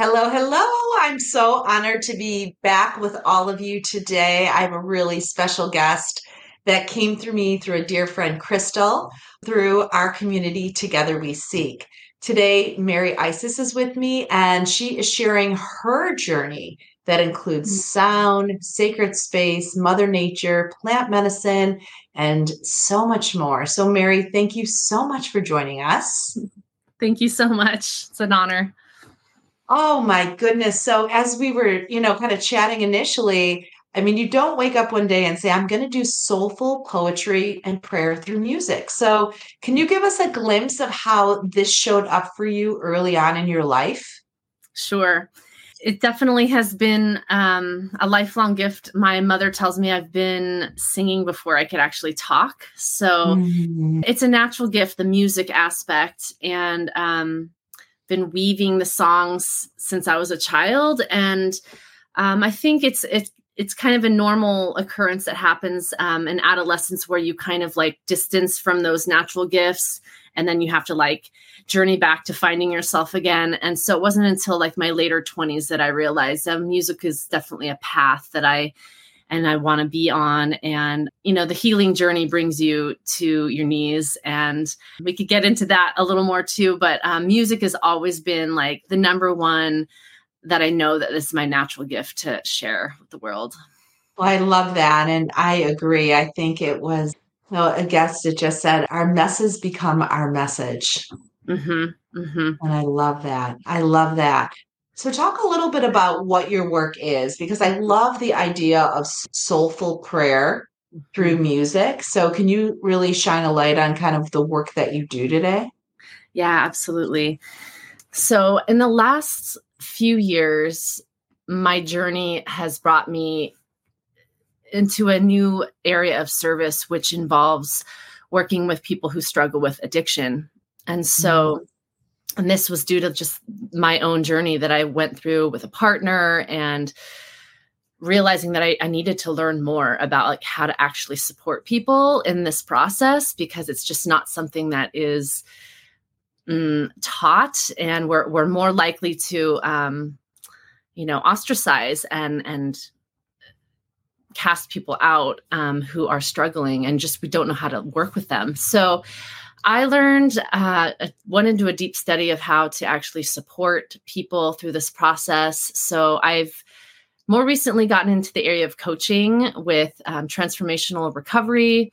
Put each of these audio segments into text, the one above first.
Hello, hello. I'm so honored to be back with all of you today. I have a really special guest that came through me through a dear friend, Crystal, through our community Together We Seek. Today, Mary Isis is with me, and she is sharing her journey that includes mm. sound, sacred space, Mother Nature, plant medicine, and so much more. So, Mary, thank you so much for joining us. Thank you so much. It's an honor. Oh my goodness. So as we were, you know, kind of chatting initially, I mean, you don't wake up one day and say, I'm going to do soulful poetry and prayer through music. So, can you give us a glimpse of how this showed up for you early on in your life? Sure. It definitely has been um, a lifelong gift. My mother tells me I've been singing before I could actually talk. So, mm-hmm. it's a natural gift, the music aspect. And um, been weaving the songs since I was a child, and um, I think it's it's it's kind of a normal occurrence that happens um, in adolescence where you kind of like distance from those natural gifts and then you have to like journey back to finding yourself again. And so it wasn't until like my later 20s that i realized um, music is definitely a path that i and I want to be on. And, you know, the healing journey brings you to your knees. And we could get into that a little more too. But um, music has always been like the number one that I know that is my natural gift to share with the world. Well, I love that. And I agree. I think it was you know, a guest that just said, our messes become our message. Mm-hmm, mm-hmm. And I love that. I love that. So, talk a little bit about what your work is because I love the idea of soulful prayer through mm-hmm. music. So, can you really shine a light on kind of the work that you do today? Yeah, absolutely. So, in the last few years, my journey has brought me into a new area of service, which involves working with people who struggle with addiction. And so, mm-hmm and this was due to just my own journey that I went through with a partner and realizing that I, I, needed to learn more about like how to actually support people in this process because it's just not something that is mm, taught. And we're, we're more likely to um, you know ostracize and and cast people out um, who are struggling and just we don't know how to work with them. So I learned, uh, went into a deep study of how to actually support people through this process. So I've more recently gotten into the area of coaching with um, transformational recovery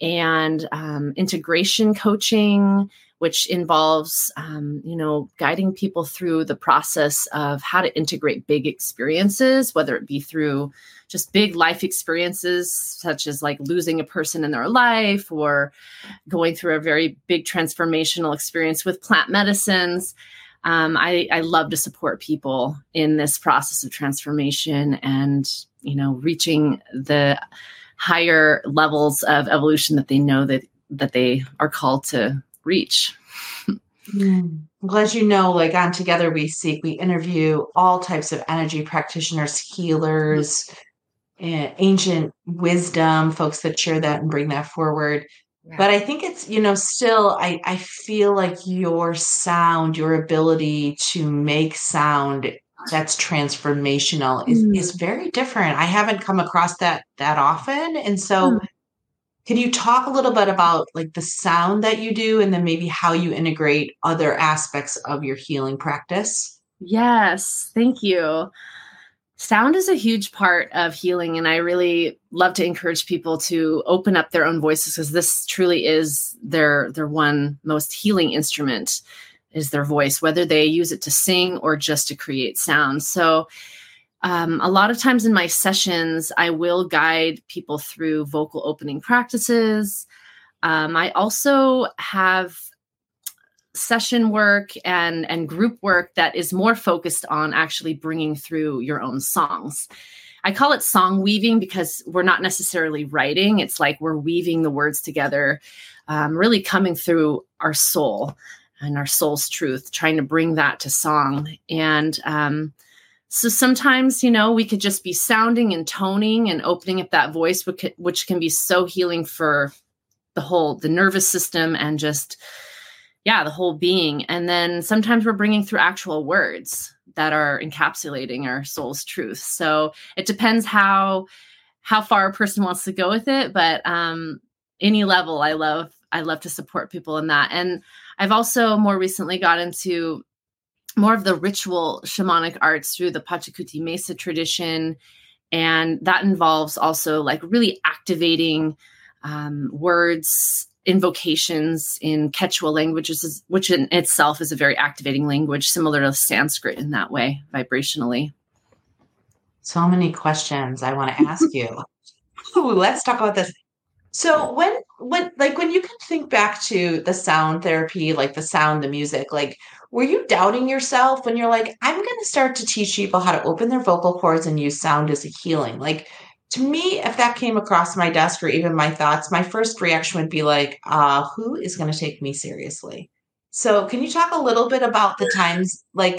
and um, integration coaching which involves um, you know guiding people through the process of how to integrate big experiences whether it be through just big life experiences such as like losing a person in their life or going through a very big transformational experience with plant medicines. Um, I, I love to support people in this process of transformation and you know reaching the higher levels of evolution that they know that that they are called to reach. Mm. Well, as you know, like on Together We Seek, we interview all types of energy practitioners, healers, uh, ancient wisdom, folks that share that and bring that forward. Yeah. But I think it's, you know, still, I, I feel like your sound, your ability to make sound that's transformational is, mm. is very different. I haven't come across that that often. And so mm. Can you talk a little bit about like the sound that you do and then maybe how you integrate other aspects of your healing practice? Yes, thank you. Sound is a huge part of healing, and I really love to encourage people to open up their own voices because this truly is their their one most healing instrument is their voice, whether they use it to sing or just to create sound. So um, a lot of times in my sessions, I will guide people through vocal opening practices. Um, I also have session work and and group work that is more focused on actually bringing through your own songs. I call it song weaving because we're not necessarily writing. It's like we're weaving the words together, um, really coming through our soul and our soul's truth, trying to bring that to song. And um, so sometimes, you know, we could just be sounding and toning and opening up that voice, which can be so healing for the whole, the nervous system and just, yeah, the whole being. And then sometimes we're bringing through actual words that are encapsulating our soul's truth. So it depends how how far a person wants to go with it, but um, any level, I love I love to support people in that. And I've also more recently got into more of the ritual shamanic arts through the Pachacuti Mesa tradition. And that involves also like really activating um, words, invocations in Quechua languages, which in itself is a very activating language, similar to Sanskrit in that way, vibrationally. So many questions I want to ask you. Ooh, let's talk about this. So when when like when you can think back to the sound therapy, like the sound, the music, like were you doubting yourself when you're like, I'm going to start to teach people how to open their vocal cords and use sound as a healing? Like to me, if that came across my desk or even my thoughts, my first reaction would be like, uh, who is going to take me seriously? So can you talk a little bit about the times like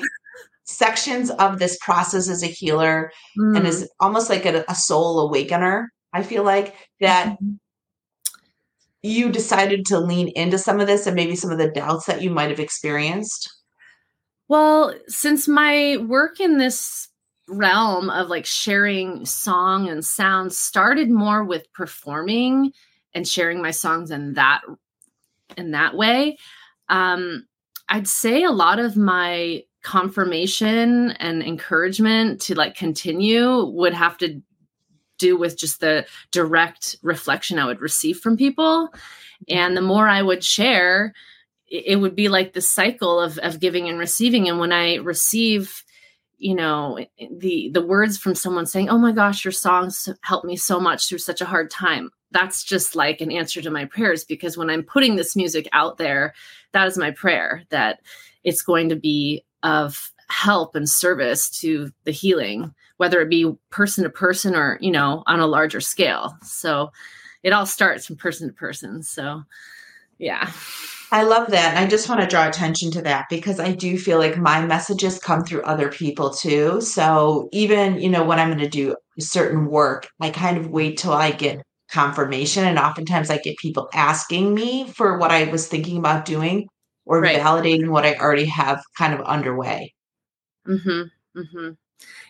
sections of this process as a healer mm. and as almost like a, a soul awakener? I feel like that mm-hmm you decided to lean into some of this and maybe some of the doubts that you might have experienced? Well, since my work in this realm of like sharing song and sound started more with performing and sharing my songs in that in that way um i'd say a lot of my confirmation and encouragement to like continue would have to do with just the direct reflection I would receive from people. And the more I would share, it would be like the cycle of, of giving and receiving. And when I receive, you know, the the words from someone saying, "Oh my gosh, your songs helped me so much through such a hard time," that's just like an answer to my prayers. Because when I'm putting this music out there, that is my prayer that it's going to be of help and service to the healing whether it be person to person or you know on a larger scale so it all starts from person to person so yeah I love that. And I just want to draw attention to that because I do feel like my messages come through other people too. So even, you know, when I'm going to do certain work, I kind of wait till I get confirmation. And oftentimes I get people asking me for what I was thinking about doing or right. validating what I already have kind of underway. Mm-hmm. Mm-hmm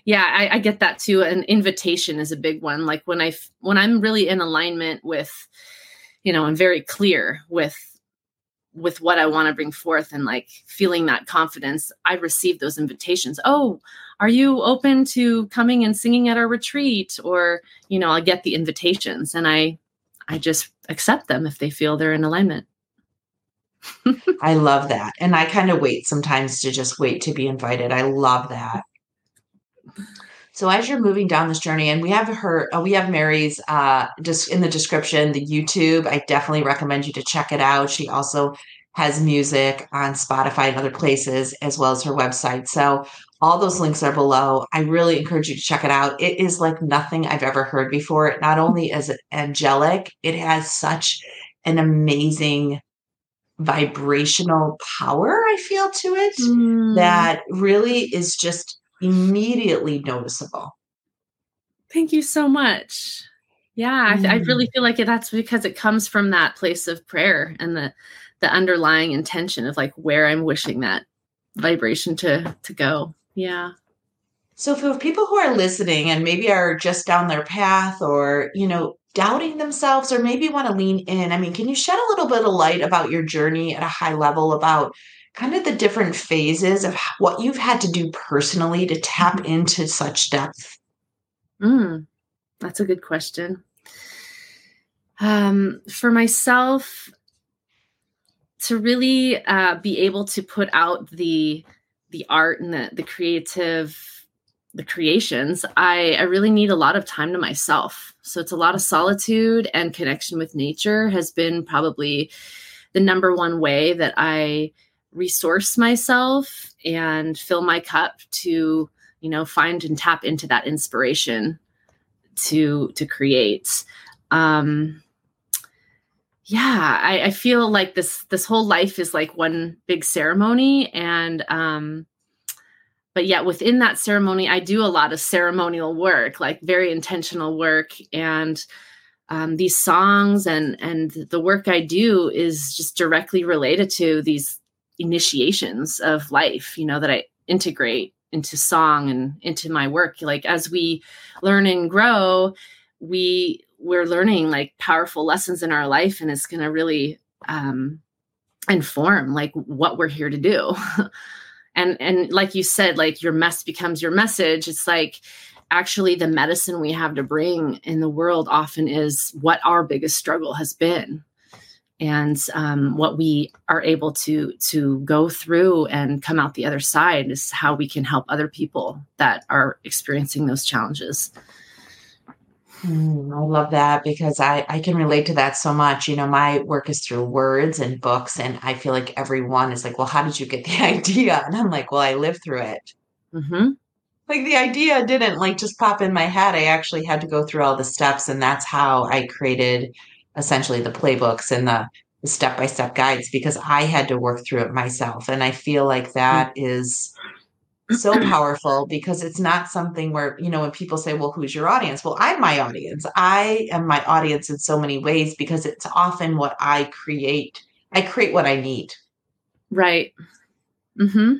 yeah I, I, get that too an invitation is a big one like when i when i'm really in alignment with you know i'm very clear with with what i want to bring forth and like feeling that confidence i receive those invitations oh are you open to coming and singing at our retreat or you know i'll get the invitations and i i just accept them if they feel they're in alignment I love that. And I kind of wait sometimes to just wait to be invited. I love that. So as you're moving down this journey, and we have her, uh, we have Mary's uh, just in the description, the YouTube. I definitely recommend you to check it out. She also has music on Spotify and other places, as well as her website. So all those links are below. I really encourage you to check it out. It is like nothing I've ever heard before. Not only is it angelic, it has such an amazing vibrational power, I feel to it, mm. that really is just immediately noticeable. Thank you so much. Yeah, mm. I, I, really mm. feel like that's because it comes from that place of prayer and the the underlying intention of like where I'm wishing that vibration to to go. Yeah. So for people who are listening and maybe are just down their path or, you know, doubting themselves or maybe want to lean in, I mean, can you shed a little bit of light about your journey at a high level about kind of the different phases of what you've had to do personally to tap mm-hmm. into such depth? Mm, that's a good question. Um, for myself, to really uh, be able to put out the the art and the the creative the creations i i really need a lot of time to myself so it's a lot of solitude and connection with nature has been probably the number one way that i resource myself and fill my cup to you know find and tap into that inspiration to to create. Um yeah I, I feel like this this whole life is like one big ceremony and um but yet within that ceremony i do a lot of ceremonial work like very intentional work and um, these songs and and the work i do is just directly related to these initiations of life, you know, that I integrate into song and into my work. Like as we learn and grow we we're learning like powerful lessons in our life and it's going to really um inform like what we're here to do. And and like you said like your mess becomes your message. It's like actually the medicine we have to bring in the world often is what our biggest struggle has been and um, what we are able to to go through and come out the other side is how we can help other people that are experiencing those challenges Mm, I love that because I, I can relate to that so much. You know, my work is through words and books, and I feel like everyone is like, Well, how did you get the idea? And I'm like, Well, I lived through it. mm-hmm. Like the idea didn't like just pop in my head. I actually had to go through all the steps, and that's how I created essentially the playbooks and the step by step guides because I had to work through it myself. And I feel like that is so powerful because it's not something where you know when people say well who's your audience? Well i'm my audience. I am my audience in so many ways because it's often what i create. I create what i need. Right. Mm-hmm.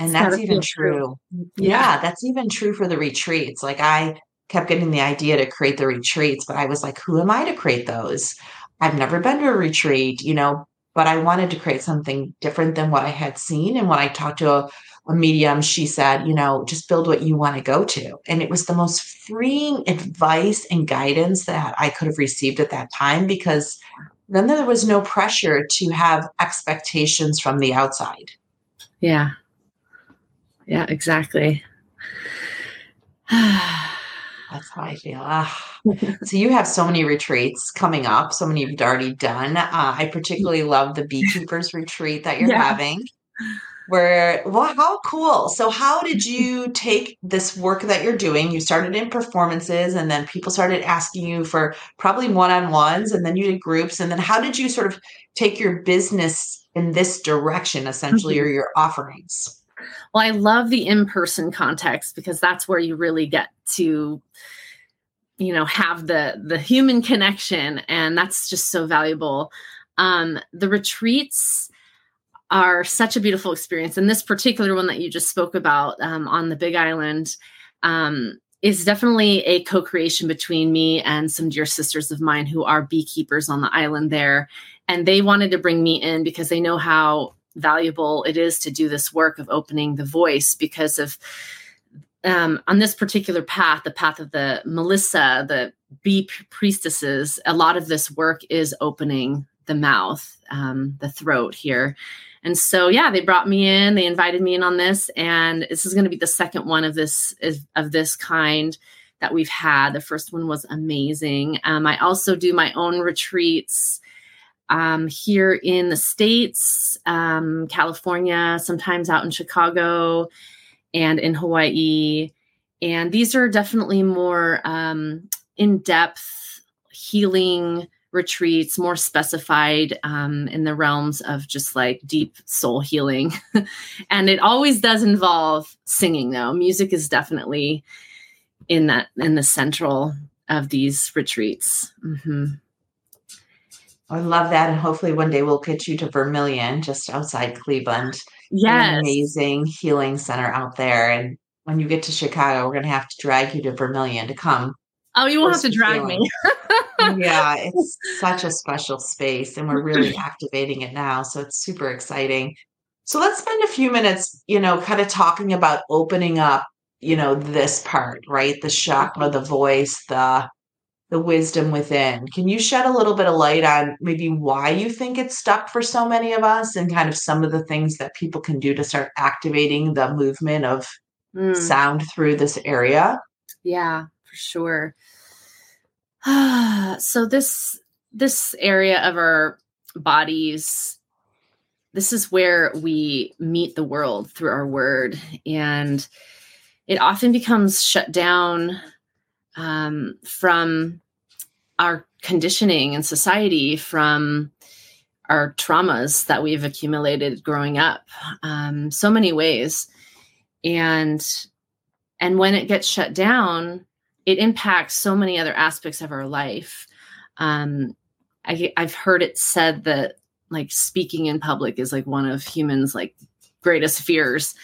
And that's even true, true. Yeah. yeah that's even true for the retreats. Like i kept getting the idea to create the retreats but i was like who am i to create those i've never been to a retreat you know but I wanted to create something different than what I had seen. And when I talked to a, a medium, she said, you know, just build what you want to go to. And it was the most freeing advice and guidance that I could have received at that time because then there was no pressure to have expectations from the outside. Yeah. Yeah, exactly. That's how I feel. Ah. so you have so many retreats coming up. So many you've already done. Uh, I particularly love the beekeepers retreat that you're yeah. having. Where well, how cool! So, how did you take this work that you're doing? You started in performances, and then people started asking you for probably one-on-ones, and then you did groups, and then how did you sort of take your business in this direction, essentially, mm-hmm. or your offerings? Well, I love the in-person context because that's where you really get to you know have the the human connection and that's just so valuable. Um the retreats are such a beautiful experience and this particular one that you just spoke about um, on the big island um, is definitely a co-creation between me and some dear sisters of mine who are beekeepers on the island there and they wanted to bring me in because they know how valuable it is to do this work of opening the voice because of um, on this particular path, the path of the Melissa, the bee priestesses, a lot of this work is opening the mouth, um, the throat here. And so, yeah, they brought me in. They invited me in on this, and this is going to be the second one of this of this kind that we've had. The first one was amazing. Um, I also do my own retreats um, here in the states, um, California, sometimes out in Chicago, and in Hawaii. And these are definitely more um, in depth healing retreats, more specified um, in the realms of just like deep soul healing. and it always does involve singing, though. Music is definitely in that in the central of these retreats. Mm-hmm. I love that. And hopefully one day we'll get you to Vermilion, just outside Cleveland. Yes. amazing healing center out there. And when you get to Chicago, we're going to have to drag you to Vermilion to come. Oh, you won't have to drag me. yeah, it's such a special space and we're really activating it now. So it's super exciting. So let's spend a few minutes, you know, kind of talking about opening up, you know, this part, right? The chakra, the voice, the the wisdom within. Can you shed a little bit of light on maybe why you think it's stuck for so many of us and kind of some of the things that people can do to start activating the movement of mm. sound through this area? Yeah, for sure. so this this area of our bodies this is where we meet the world through our word and it often becomes shut down um, from our conditioning in society from our traumas that we've accumulated growing up um, so many ways. And and when it gets shut down it impacts so many other aspects of our life. Um, I, i've heard it said that like speaking in public is like one of humans like greatest fears.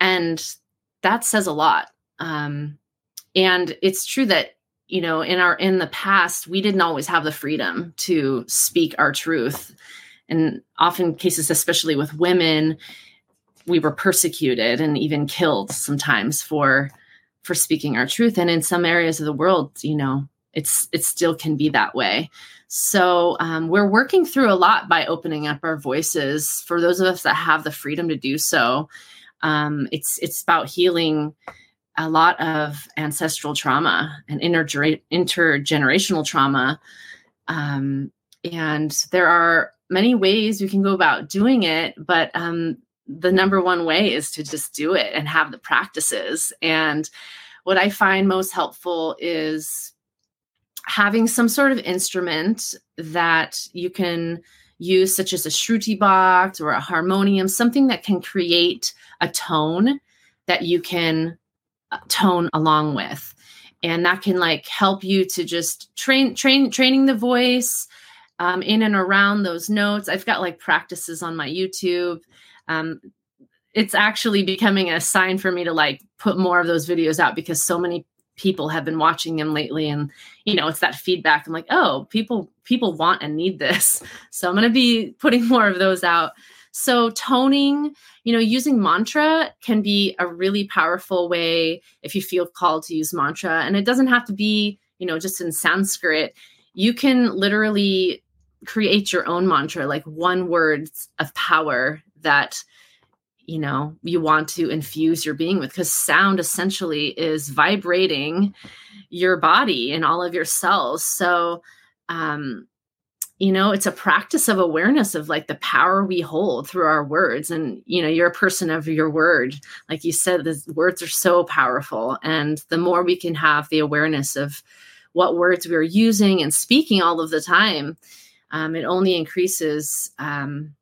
And that says a lot. Um, and it's true that you know in our in the past we didn't always have the freedom to speak our truth. And often cases especially with women we were persecuted and even killed sometimes for for speaking our truth. And in some areas of the world you know it's it still can be that way. So um, we're working through a lot by opening up our voices for those of us that have the freedom to do so. Um, it's it's about healing a lot of ancestral trauma and interger- intergenerational trauma um, and there are many ways we can go about doing it but um, the number one way is to just do it and have the practices. And what I find most helpful is having some sort of instrument that you can use, such as a shruti box or a harmonium, something that can create a tone that you can tone along with. And that can like help you to just train, train, training the voice um, in and around those notes. I've got like practices on my YouTube. Um, it's actually becoming a sign for me to like put more of those videos out because so many people have been watching them lately. And you know it's that feedback. I'm like oh people people want and need this. So i'm going to be putting more of those out so toning you know using mantra can be a really powerful way if you feel called to use mantra. And it doesn't have to be you know just in sanskrit. You can literally create your own mantra like one words of power that you know you want to infuse your being with because sound essentially is vibrating your body and all of your cells. So um you know it's a practice of awareness of like the power we hold through our words. And you know you're a person of your word. Like you said the words are so powerful. And the more we can have the awareness of what words we're using and speaking all of the time um, it only increases um,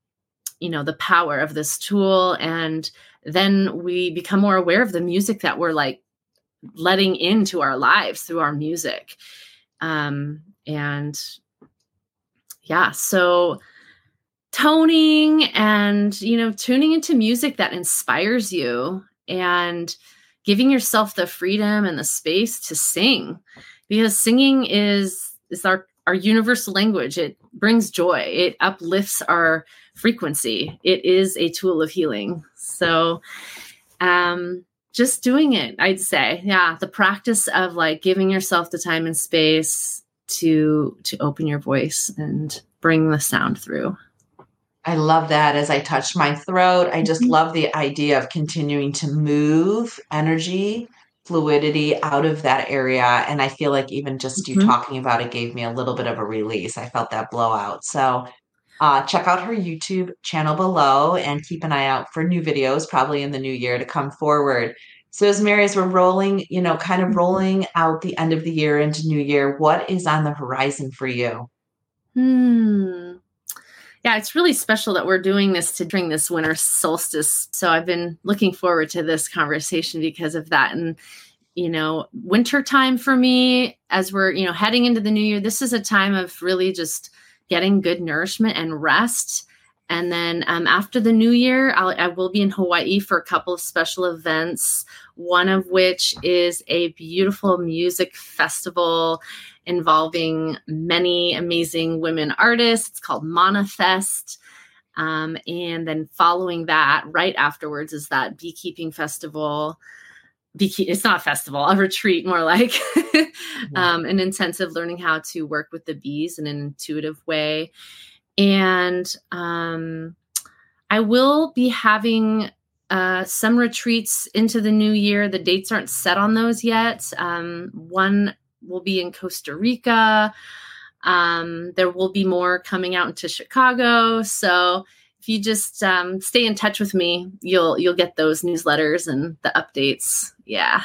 you know the power of this tool. And then we become more aware of the music that we're like letting into our lives through our music. Um and yeah so toning and you know tuning into music that inspires you and giving yourself the freedom and the space to sing because singing is is our our universal language it brings joy it uplifts our frequency. It is a tool of healing. So, um, just doing it, I'd say, yeah, the practice of like giving yourself the time and space to to open your voice and bring the sound through. I love that as I touch my throat. I just mm-hmm. love the idea of continuing to move energy, fluidity out of that area. And I feel like even just mm-hmm. you talking about it gave me a little bit of a release. I felt that blowout. So uh, check out her YouTube channel below and keep an eye out for new videos, probably in the new year to come forward. So, as Mary, as we're rolling, you know, kind of mm-hmm. rolling out the end of the year into new year, what is on the horizon for you? Hmm. Yeah, it's really special that we're doing this to during this winter solstice. So I've been looking forward to this conversation because of that. And you know, winter time for me as we're, you know, heading into the new year, this is a time of really just getting good nourishment and rest. And then um, after the new year, I'll, I will be in Hawaii for a couple of special events, one of which is a beautiful music festival involving many amazing women artists. It's called Manifest. Um, and then following that, right afterwards, is that beekeeping festival beekeep it's not a festival a retreat more like um, an intensive learning how to work with the bees in an intuitive way and um, i will be having uh, some retreats into the new year the dates aren't set on those yet um, one will be in costa rica um, there will be more coming out into chicago so if you just um, stay in touch with me, you'll you'll get those newsletters and the updates. Yeah.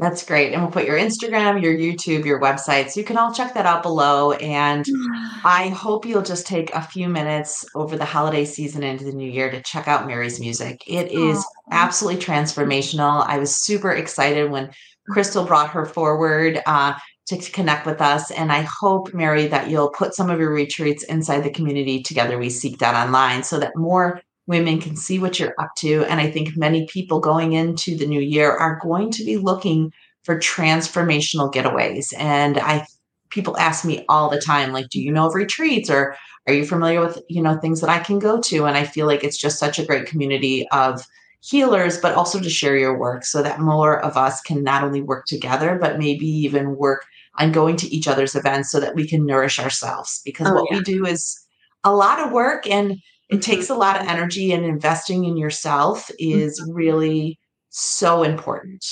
That's great. And we'll put your Instagram, your YouTube, your websites. You can all check that out below. And I hope you'll just take a few minutes over the holiday season into the new year to check out Mary's music. It is absolutely transformational. I was super excited when Crystal brought her forward. Uh, to connect with us. And I hope, Mary, that you'll put some of your retreats inside the community together we seek that online so that more women can see what you're up to. And I think many people going into the new year are going to be looking for transformational getaways. And I people ask me all the time, like, do you know of retreats or are you familiar with, you know, things that I can go to? And I feel like it's just such a great community of healers, but also to share your work so that more of us can not only work together, but maybe even work on going to each other's events so that we can nourish ourselves. Because oh, what yeah. we do is a lot of work and it mm-hmm. takes a lot of energy, and investing in yourself is mm-hmm. really so important.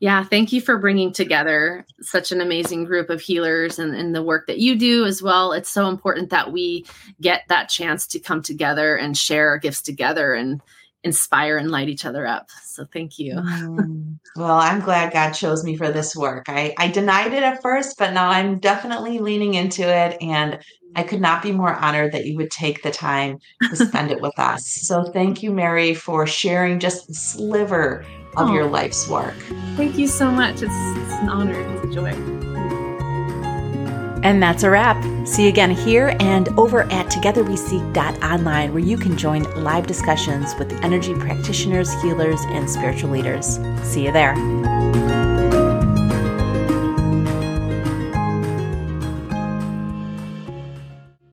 Yeah, thank you for bringing together such an amazing group of healers and, and, the work that you do as well. It's so important that we get that chance to come together and share our gifts together and inspire and light each other up. So thank you. Mm. Well, I'm glad God chose me for this work. I, I denied it at first, but now I'm definitely leaning into it. And I could not be more honored that you would take the time to spend it with us. So thank you, Mary, for sharing just a sliver of oh, your life's work. Thank you so much. It's, it's an honor. It's a joy. And that's a wrap. See you again here and over at togetherweseek.online, where you can join live discussions with energy practitioners, healers, and spiritual leaders. See you there.